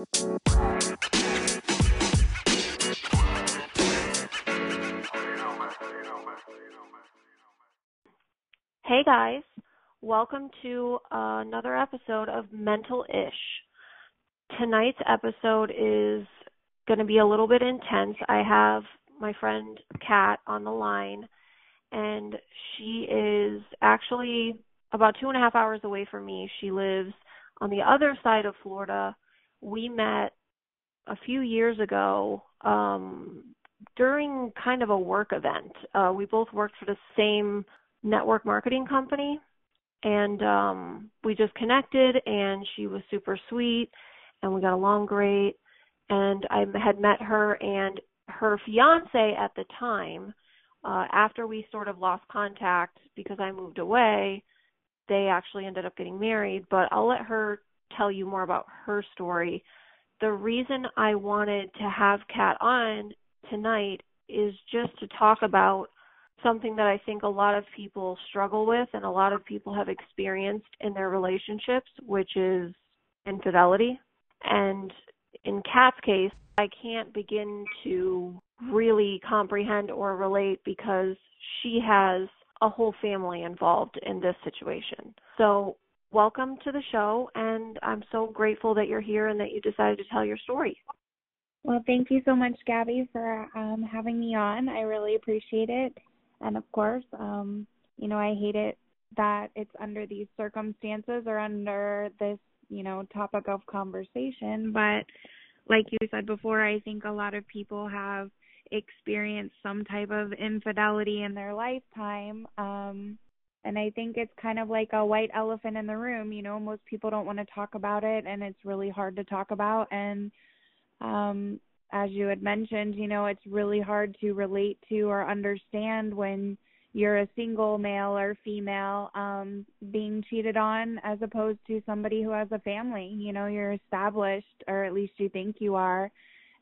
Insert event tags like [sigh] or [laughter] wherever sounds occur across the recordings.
Hey guys, welcome to another episode of Mental Ish. Tonight's episode is going to be a little bit intense. I have my friend Kat on the line, and she is actually about two and a half hours away from me. She lives on the other side of Florida. We met a few years ago um, during kind of a work event. Uh, we both worked for the same network marketing company, and um, we just connected. And she was super sweet, and we got along great. And I had met her and her fiance at the time. Uh, after we sort of lost contact because I moved away, they actually ended up getting married. But I'll let her tell you more about her story. The reason I wanted to have Kat on tonight is just to talk about something that I think a lot of people struggle with and a lot of people have experienced in their relationships, which is infidelity. And in Kat's case, I can't begin to really comprehend or relate because she has a whole family involved in this situation. So, welcome to the show, and I'm so grateful that you're here and that you decided to tell your story. Well, thank you so much, Gabby, for um, having me on. I really appreciate it. And of course, um, you know, I hate it that it's under these circumstances or under this, you know, topic of conversation. But like you said before, I think a lot of people have experienced some type of infidelity in their lifetime. Um, and I think it's kind of like a white elephant in the room. You know, most people don't want to talk about it, and it's really hard to talk about. And um, as you had mentioned, you know, it's really hard to relate to or understand when you're a single male or female um being cheated on as opposed to somebody who has a family you know you're established or at least you think you are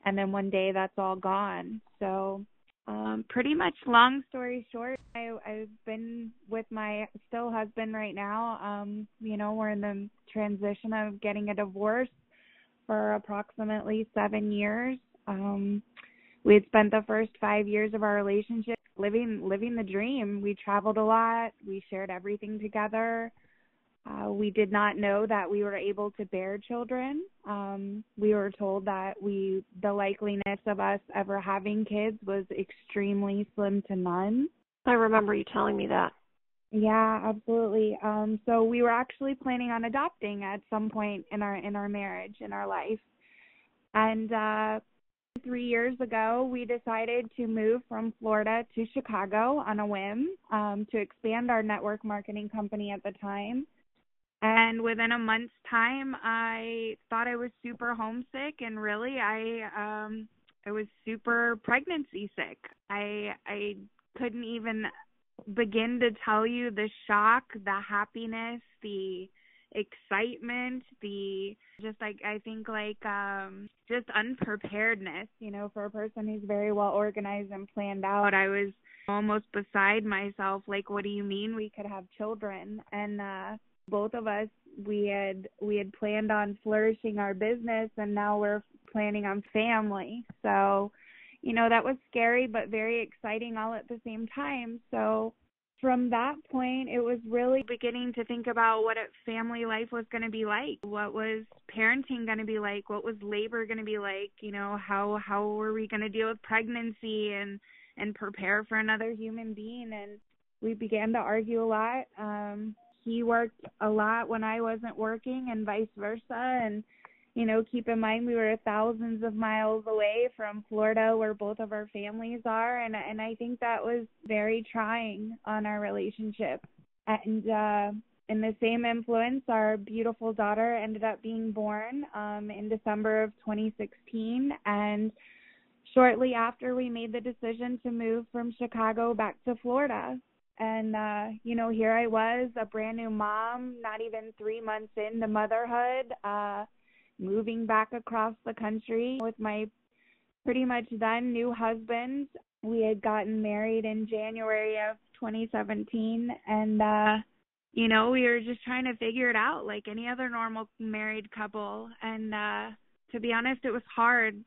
and then one day that's all gone so um pretty much long story short i i've been with my still husband right now. Um you know we're in the transition of getting a divorce for approximately 7 years. Um we had spent the first 5 years of our relationship living living the dream. We traveled a lot. We shared everything together uh, we did not know that we were able to bear children. Um, we were told that we the likeliness of us ever having kids was extremely slim to none. I remember you telling me that. Yeah, absolutely. Um, so we were actually planning on adopting at some point in our in our marriage in our life, and uh, three years ago we decided to move from Florida to Chicago on a whim um, to expand our network marketing company at the time. And within a month's time, I thought I was super homesick, and really, I um, I was super pregnancy sick. I I couldn't even begin to tell you the shock, the happiness, the excitement the just like i think like um just unpreparedness you know for a person who's very well organized and planned out i was almost beside myself like what do you mean we could have children and uh both of us we had we had planned on flourishing our business and now we're planning on family. So you know that was scary but very exciting all at the same time. So from that point it was really beginning to think about what a family life was going to be like. What was parenting going to be like? What was labor going to be like? You know how how were we going to deal with pregnancy and and prepare for another human being? And we began to argue a lot um he worked a lot when I wasn't working and vice versa. And you know keep in mind we were thousands of miles away from Florida where both of our families are. And and I think that was very trying on our relationship. And uh in the same influence our beautiful daughter ended up being born um in December of 2016 and shortly after we made the decision to move from Chicago back to Florida and uh you know here i was a brand new mom not even three months into motherhood uh moving back across the country with my pretty much then new husband we had gotten married in january of 2017 and uh you know we were just trying to figure it out like any other normal married couple and uh to be honest, it was hard.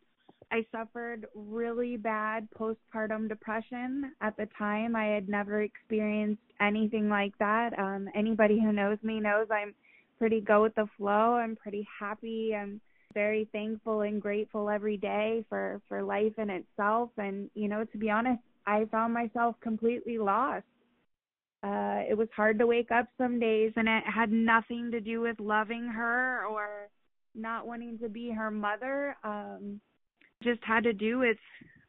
I suffered really bad postpartum depression at the time. I had never experienced anything like that. Um anybody who knows me knows I'm pretty go with the flow. I'm pretty happy. I'm very thankful and grateful every day for for life in itself and you know to be honest, I found myself completely lost. Uh it was hard to wake up some days and it had nothing to do with loving her or not wanting to be her mother. Um just had to do with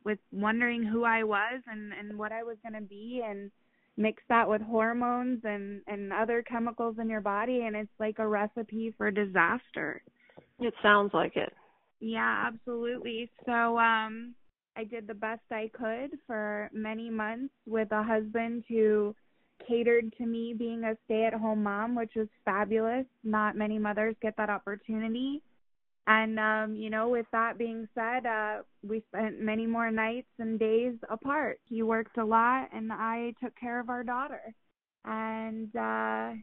with wondering who I was and and what I was going to be and mix that with hormones and and other chemicals in your body and it's like a recipe for disaster. It sounds like it. Yeah, absolutely. So um I did the best I could for many months with a husband who catered to me being a stay-at-home mom, which was fabulous. Not many mothers get that opportunity and um you know with that being said uh we spent many more nights and days apart. He worked a lot and i took care of our daughter. And uh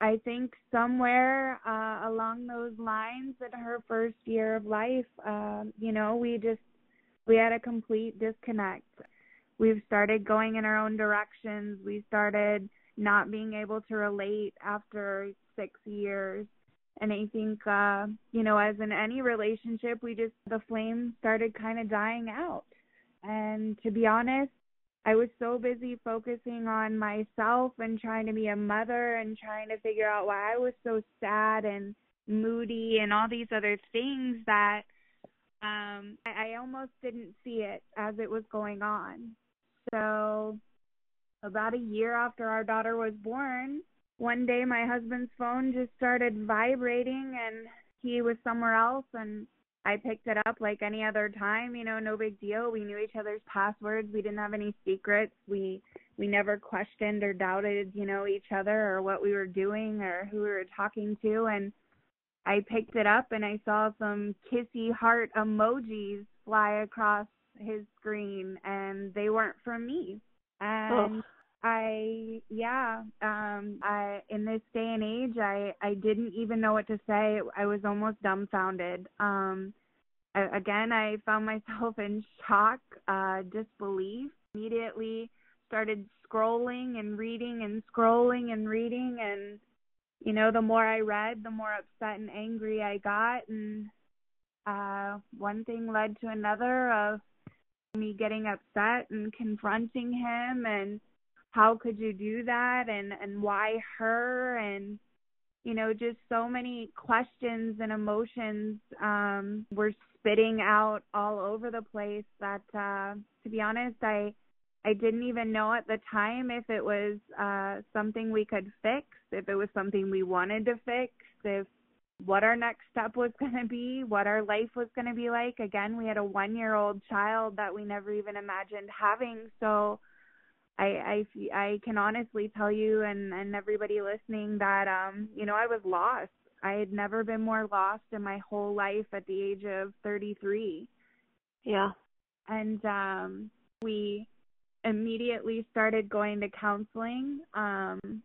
i think somewhere uh along those lines in her first year of life um you know we just we had a complete disconnect. We've started going in our own directions. We started not being able to relate after 6 years and I think uh you know as in any relationship we just the flame started kind of dying out and to be honest I was so busy focusing on myself and trying to be a mother and trying to figure out why I was so sad and moody and all these other things that um I, I almost didn't see it as it was going on. So about a year after our daughter was born, one day my husband's phone just started vibrating and he was somewhere else and I picked it up like any other time, you know, no big deal. We knew each other's passwords. We didn't have any secrets. We we never questioned or doubted, you know, each other or what we were doing or who we were talking to and I picked it up and I saw some kissy heart emojis fly across his screen and they weren't from me. Oh. And oh. I yeah, um I in this day and age I I didn't even know what to say. I was almost dumbfounded. Um I, again, I found [laughs] myself in shock, uh disbelief. Immediately started scrolling and reading and scrolling and reading and you know, the more I read, the more upset and angry I got and uh one thing led to another of me getting upset and confronting him and how could you do that? And and why her? And you know just so many questions and emotions um were spitting out all over the place that uh to be honest i i didn't even know at the time if it was uh something we could fix if it was something we wanted to fix if what our next step was going to be what our life was going to be like. Again we had a 1 year old child that we never even imagined having. So I I I can honestly tell you and and everybody listening that um you know I was lost. I had never been more lost in my whole life at the age of 33. Yeah. And um we immediately started going to counseling. Um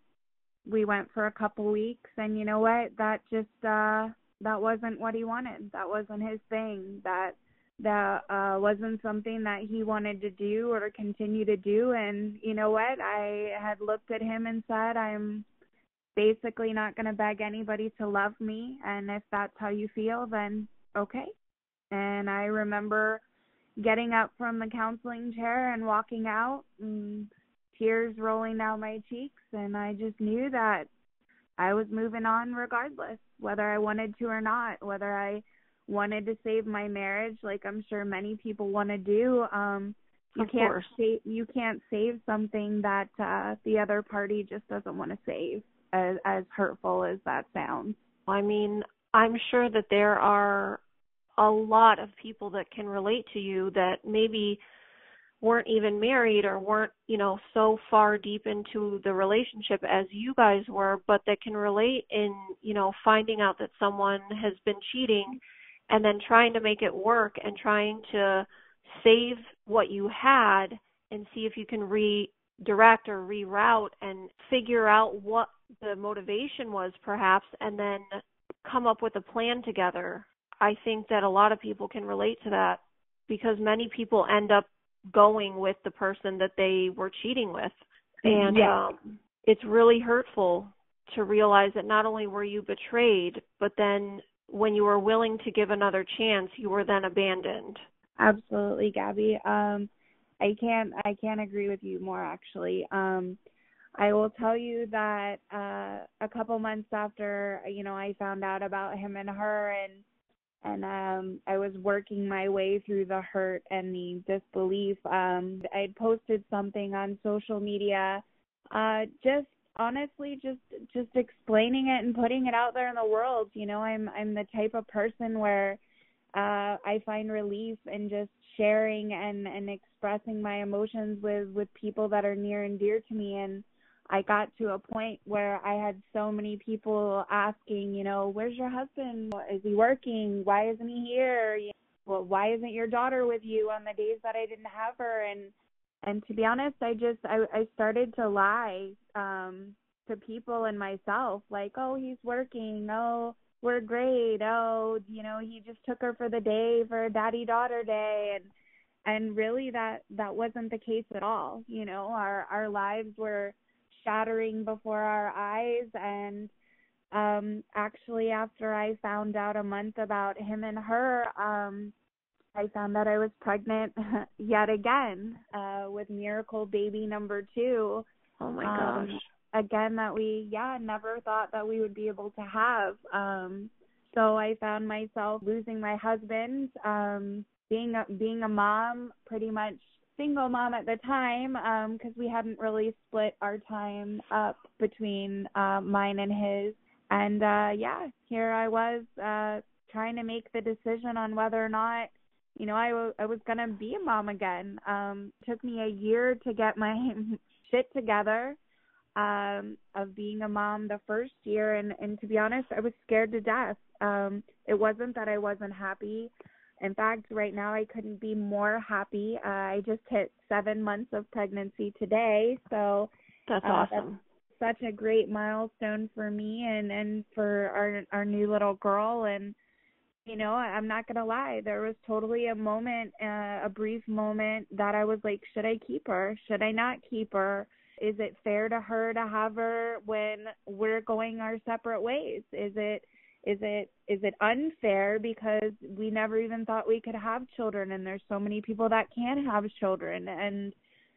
we went for a couple weeks and you know what? That just uh that wasn't what he wanted. That wasn't his thing. That that uh wasn't something that he wanted to do or continue to do. And you know what? I had looked at him and said i'm basically not going to beg anybody to love me. And if that's how you feel then okay. And i remember getting up from the counseling chair and walking out and tears rolling down my cheeks. And i just knew that i was moving on regardless whether i wanted to or not whether i wanted to save my marriage like I'm sure many people want to do um you of can't course. save you can't save something that uh the other party just doesn't want to save as as hurtful as that sounds I mean I'm sure that there are a lot of people that can relate to you that maybe weren't even married or weren't, you know, so far deep into the relationship as you guys were, but that can relate in, you know, finding out that someone has been cheating and then trying to make it work and trying to save what you had and see if you can redirect or reroute and figure out what the motivation was perhaps and then come up with a plan together. I think that a lot of people can relate to that because many people end up going with the person that they were cheating with. And Yeah. um it's really hurtful to realize that not only were you betrayed, but then when you were willing to give another chance, you were then abandoned. Absolutely, Gabby. Um, I can't I can't agree with you more actually. Um, I will tell you that uh, a couple months after you know I found out about him and her and and um I was working my way through the hurt and the disbelief. Um, I'd posted something on social media, uh, just honestly just just explaining it and putting it out there in the world. You know, I'm I'm the type of person where uh I find relief in just sharing and and expressing my emotions with with people that are near and dear to me and I got to a point where I had so many people asking, you know, where's your husband? Is he working? Why isn't he here? Well, why isn't your daughter with you on the days that I didn't have her? And and to be honest, I just I I started to lie um to people and myself like, "Oh, he's working. Oh, we're great. Oh, you know, he just took her for the day for daddy daughter day." And and really that that wasn't the case at all. You know, our our lives were shattering before our eyes and um actually after I found out a month about him and her um I found that I was pregnant [laughs] yet again uh with miracle baby number 2 Oh my um, gosh. again that we yeah never thought that we would be able to have. Um so i found myself losing my husband um being a being a mom pretty much single mom at the time um because we hadn't really split our time up between uh mine and his. And uh yeah here i was uh trying to make the decision on whether or not you know i w- i was going to be a mom again um took me a year to get my [laughs] shit together um of being a mom the first year and and to be honest I was scared to death. Um it wasn't that I wasn't happy. In fact, right now I couldn't be more happy. Uh, I just hit 7 months of pregnancy today, so That's uh, awesome. such a great milestone for me and and for our our new little girl and you know i'm not to lie there was totally a moment uh, a brief moment that i was like should i keep her? Should i not keep her? Is it fair to her to have her when we're going our separate ways? Is it is it is it unfair because we never even thought we could have children and there's so many people that can have children? And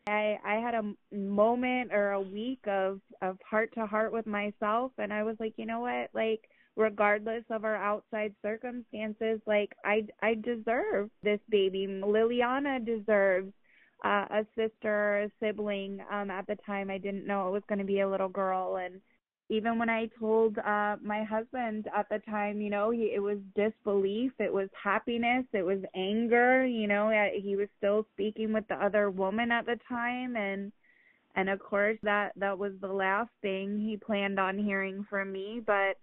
I I had a moment or a week of of heart to heart with myself and I was like, you know what? Like regardless of our outside circumstances, like I I deserve this baby. Liliana deserves uh, a sister a sibling. Um at the time I didn't know it was going to be a little girl and even when I told uh my husband at the time, you know, he it was disbelief, it was happiness, it was anger, you know, uh, he was still speaking with the other woman at the time and and of course that that was the last thing he planned on hearing from me, but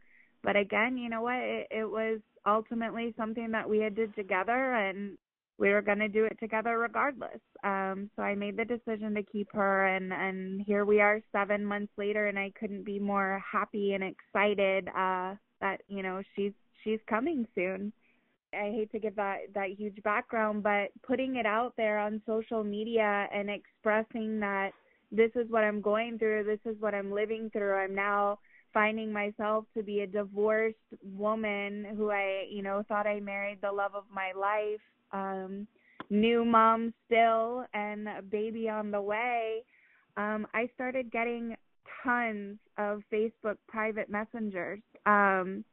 but again, you know what, it, it was ultimately something that we had did together and we were going to do it together regardless. Um so I made the decision to keep her and and here we are 7 months later and I couldn't be more happy and excited uh that you know she's she's coming soon. I hate to give that that huge background, but putting it out there on social media and expressing that this is what I'm going through, this is what I'm living through. I'm now finding myself to be a divorced woman who I, you know, thought I married the love of my life. Um new mom still and a baby on the way. Um I started getting tons of Facebook private messengers. Um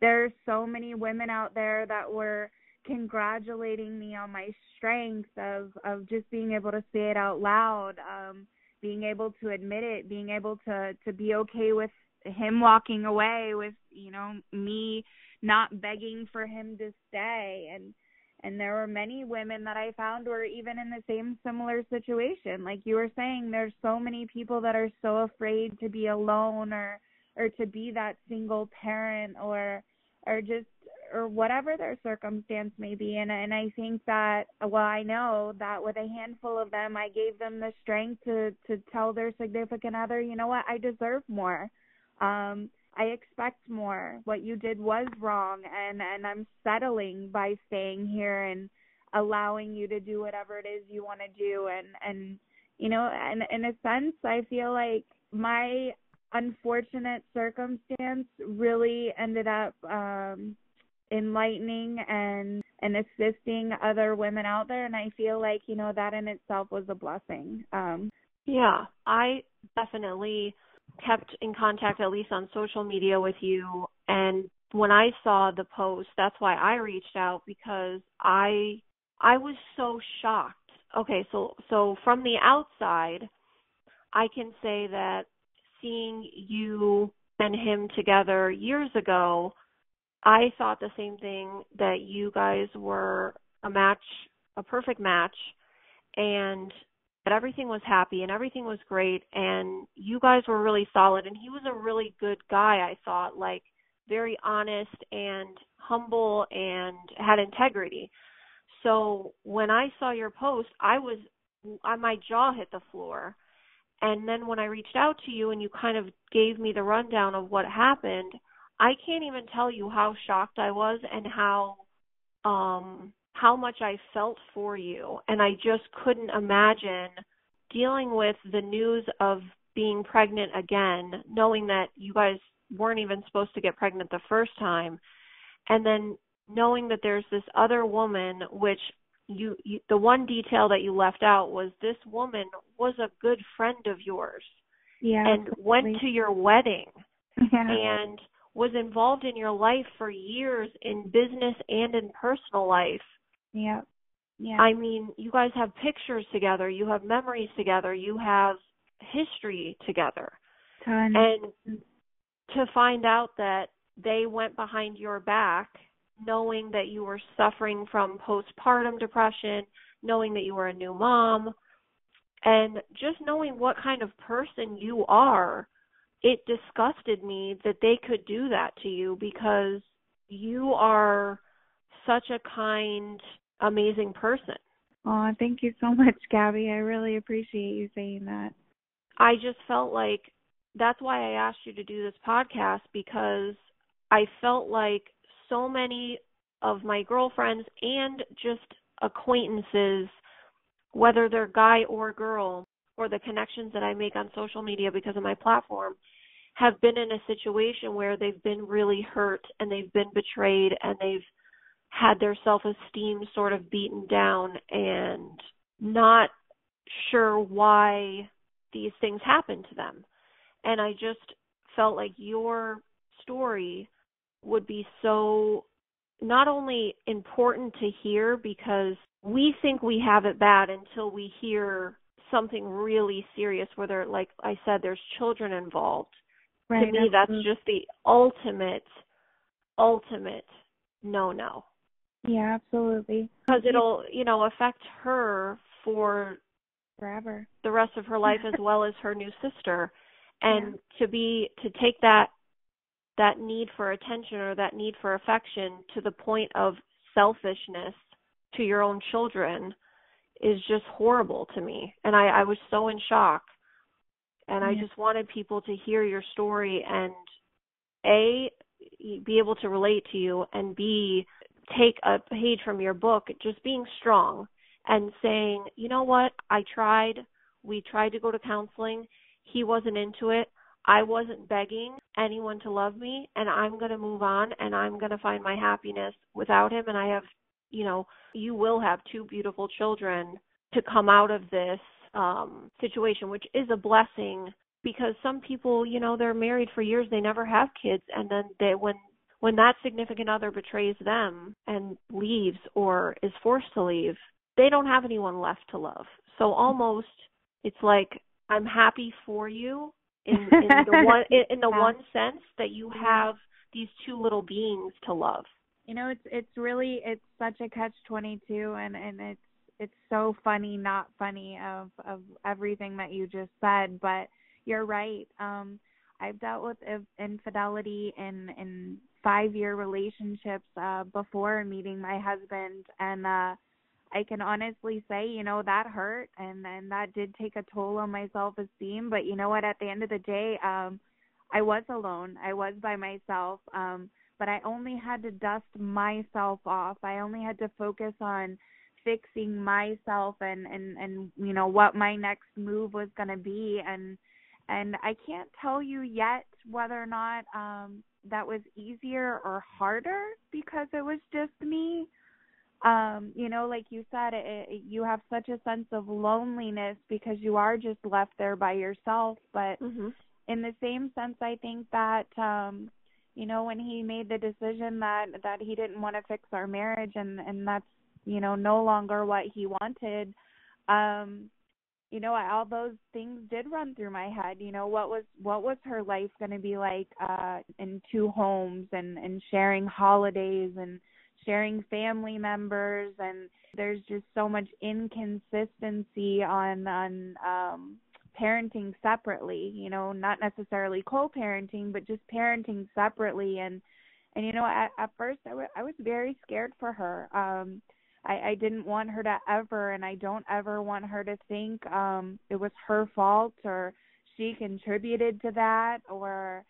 there's so many women out there that were congratulating me on my strength of of just being able to say it out loud um being able to admit it being able to to be okay with him walking away with you know me not begging for him to stay. And and there were many women that I found were even in the same similar situation. Like you were saying there's so many people that are so afraid to be alone or or to be that single parent or or just or whatever their circumstance may be. And and I think that well I know that with a handful of them I gave them the strength to to tell their significant other you know what? I deserve more um I expect more. What you did was wrong and and I'm settling by staying here and allowing you to do whatever it is you want to do and and you know, and in a sense I feel like my unfortunate circumstance really ended up um enlightening and and assisting other women out there and I feel like, you know, that in itself was a blessing. Um yeah, I definitely kept in contact at least on social media with you and when I saw the post, that's why I reached out because I I was so shocked. Okay, so so from the outside, I can say that seeing you and him together years ago, I thought the same thing that you guys were a match, a perfect match, and that everything was happy and everything was great and you guys were really solid and he was a really good guy I thought like very honest and humble and had integrity. So when I saw your post, I was my jaw hit the floor. And then when I reached out to you and you kind of gave me the rundown of what happened, I can't even tell you how shocked I was and how um how much I felt for you. And I just couldn't imagine dealing with the news of being pregnant again, knowing that you guys weren't even supposed to get pregnant the first time, and then knowing that there's this other woman, which you, you the one detail that you left out was this woman was a good friend of yours. Yeah. And absolutely. went to your wedding. Yeah. And was involved in your life for years in business and in personal life. Yeah. Yeah. I mean, you guys have pictures together, you have memories together, you have history together. Ton. And to find out that they went behind your back knowing that you were suffering from postpartum depression, knowing that you were a new mom, and just knowing what kind of person you are, it disgusted me that they could do that to you because you are such a kind, amazing person. Oh, thank you so [laughs] much, Gabby. I really appreciate you saying that. I just felt like that's why I asked you to do this podcast because I felt like so many of my girlfriends and just acquaintances, whether they're guy or girl, or the connections that I make on social media because of my platform, have been in a situation where they've been really hurt and they've been betrayed and they've had their self esteem sort of beaten down and not sure why these things happen to them. And I just felt like your story would be so not only important to hear because we think we have it bad until we hear something really serious where there like I said there's children involved. Right. to me that's just the ultimate ultimate no no Yeah, absolutely. because it'll you know affect her for Forever. the rest of her [laughs] life as well as her new sister. And to be to take that that need for attention or that need for affection to the point of selfishness to your own children is just horrible to me. And i i was so in shock. And i just wanted people to hear your story and a be able to relate to you and b take a page from your book just being strong and saying you know what? I tried. We tried to go to counseling. He wasn't into it. I wasn't begging anyone to love me and I'm going to move on and I'm going to find my happiness without him and I have you know you will have two beautiful children to come out of this um situation which is a blessing because some people you know they're married for years they never have kids and then they when when that significant other betrays them and leaves or is forced to leave they don't have anyone left to love so almost it's like I'm happy for you in, in the [laughs] one in, the Yeah. one sense that you have these two little beings to love. You know, it's it's really it's such a catch twenty two and and it's it's so funny, not funny of of everything that you just said, but you're right. Um I've dealt with infidelity in in five year relationships uh before meeting my husband and uh I can honestly say, you know, that hurt and and that did take a toll on my self esteem, but you know what at the end of the day, um I was alone. I was by myself. Um but I only had to dust myself off. I only had to focus on fixing myself and and and you know what my next move was going to be and and I can't tell you yet whether or not um that was easier or harder because it was just me um you know like you said it, it, you have such a sense of loneliness because you are just left there by yourself but mm-hmm. in the same sense i think that um you know when he made the decision that that he didn't want to fix our marriage and and that's you know no longer what he wanted um you know all those things did run through my head you know what was what was her life going to be like uh in two homes and and sharing holidays and sharing family members and there's just so much inconsistency on on um parenting separately you know not necessarily co-parenting but just parenting separately. And and you know at, at first I, w- I was very scared for her. Um I, I didn't want her to ever, and I don't ever want her to think um, it was her fault or she contributed to that or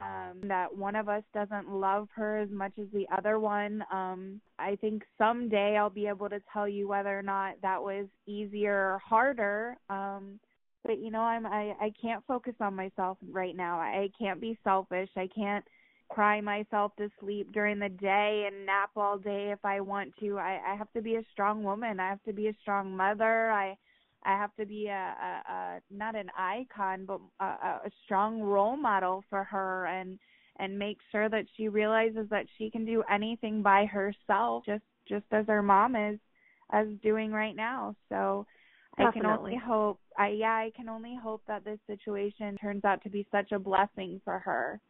um, that one of us doesn't love her as much as the other one. Um, I think someday I'll be able to tell you whether or not that was easier or harder. Um, but you know, I'm I, I can't focus on myself right now. I can't be selfish. I can't cry myself to sleep during the day and nap all day if I want to. I, I have to be a strong woman. I have to be a strong mother. I I have to be a, a, a not an icon, but a, a strong role model for her and and make sure that she realizes that she can do anything by herself, just just as her mom is as doing right now. So Definitely. I can only hope I yeah, I can only hope that this situation turns out to be such a blessing for her.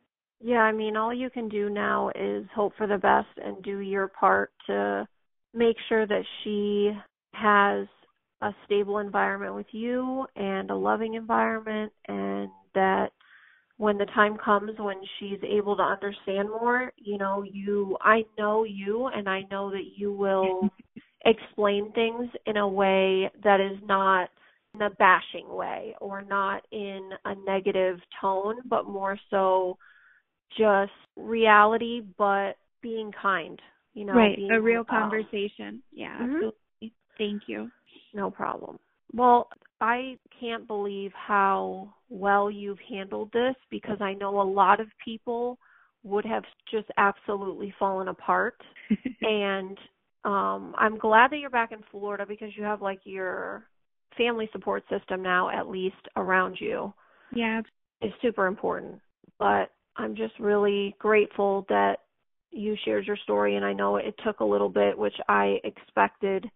Yeah, I mean, all you can do now is hope for the best and do your part to make sure that she has a stable environment with you and a loving environment and that when the time comes when she's able to understand more, you know, you I know you and I know that you will explain things in a way that is not in a bashing way or not in a negative tone, but more so just reality, but being kind. You know, right? A real conversation. Yeah, mm-hmm. absolutely. Thank you. No problem. Well, I can't believe how well you've handled this because I know a lot of people would have just absolutely fallen apart. [laughs] and um I'm glad that you're back in Florida because you have like your family support system now at least around you. Yeah. It's super important. But I'm just really grateful that you shared your story and I know it took a little bit which I expected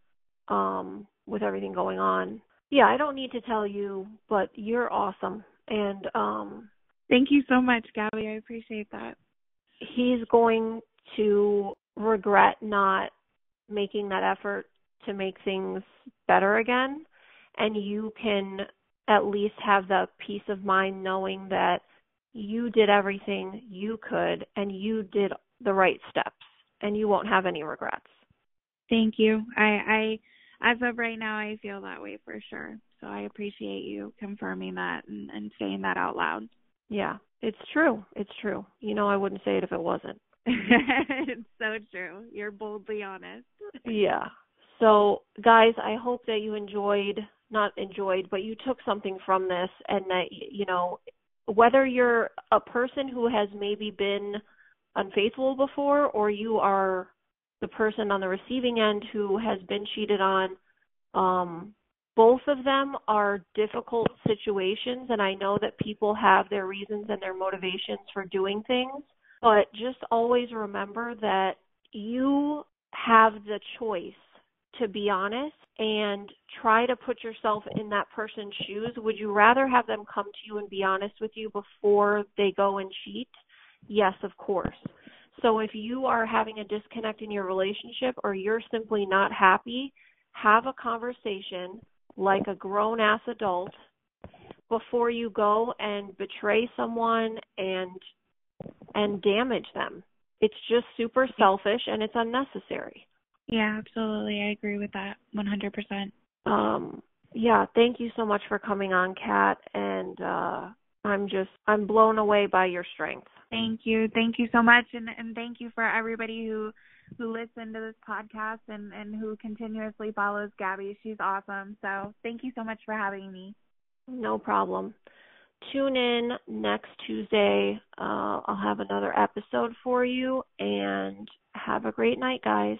um with everything going on. Yeah, I don't need to tell you, but you're awesome and um thank you so much, Gabby. I appreciate that. He's going to regret not making that effort to make things better again and you can at least have the peace of mind knowing that you did everything you could and you did the right steps and you won't have any regrets. Thank you. I I as of right now I feel that way for sure. So I appreciate you confirming that and, and saying that out loud. Yeah, it's true. It's true. You know I wouldn't say it if it wasn't. [laughs] it's so true. You're boldly honest. yeah. So guys, I hope that you enjoyed not enjoyed, but you took something from this and that you know whether you're a person who has maybe been unfaithful before or you are the person on the receiving end who has been cheated on um both of them are difficult situations and I know that people have their reasons and their motivations for doing things but just always remember that you have the choice to be honest and try to put yourself in that person's shoes. Would you rather have them come to you and be honest with you before they go and cheat? Yes, of course. So if you are having a disconnect in your relationship or you're simply not happy, have a conversation like a grown ass adult before you go and betray someone and and damage them. It's just super selfish and it's unnecessary. Yeah, absolutely. I agree with that 100%. Um, yeah, thank you so much for coming on, Kat. And uh, I'm just I'm blown away by your strength. Thank you. Thank you so much and and thank you for everybody who who listened to this podcast and and who continuously follows Gabby. She's awesome. So, thank you so much for having me. No problem. Tune in next Tuesday. Uh, I'll have another episode for you and have a great night, guys.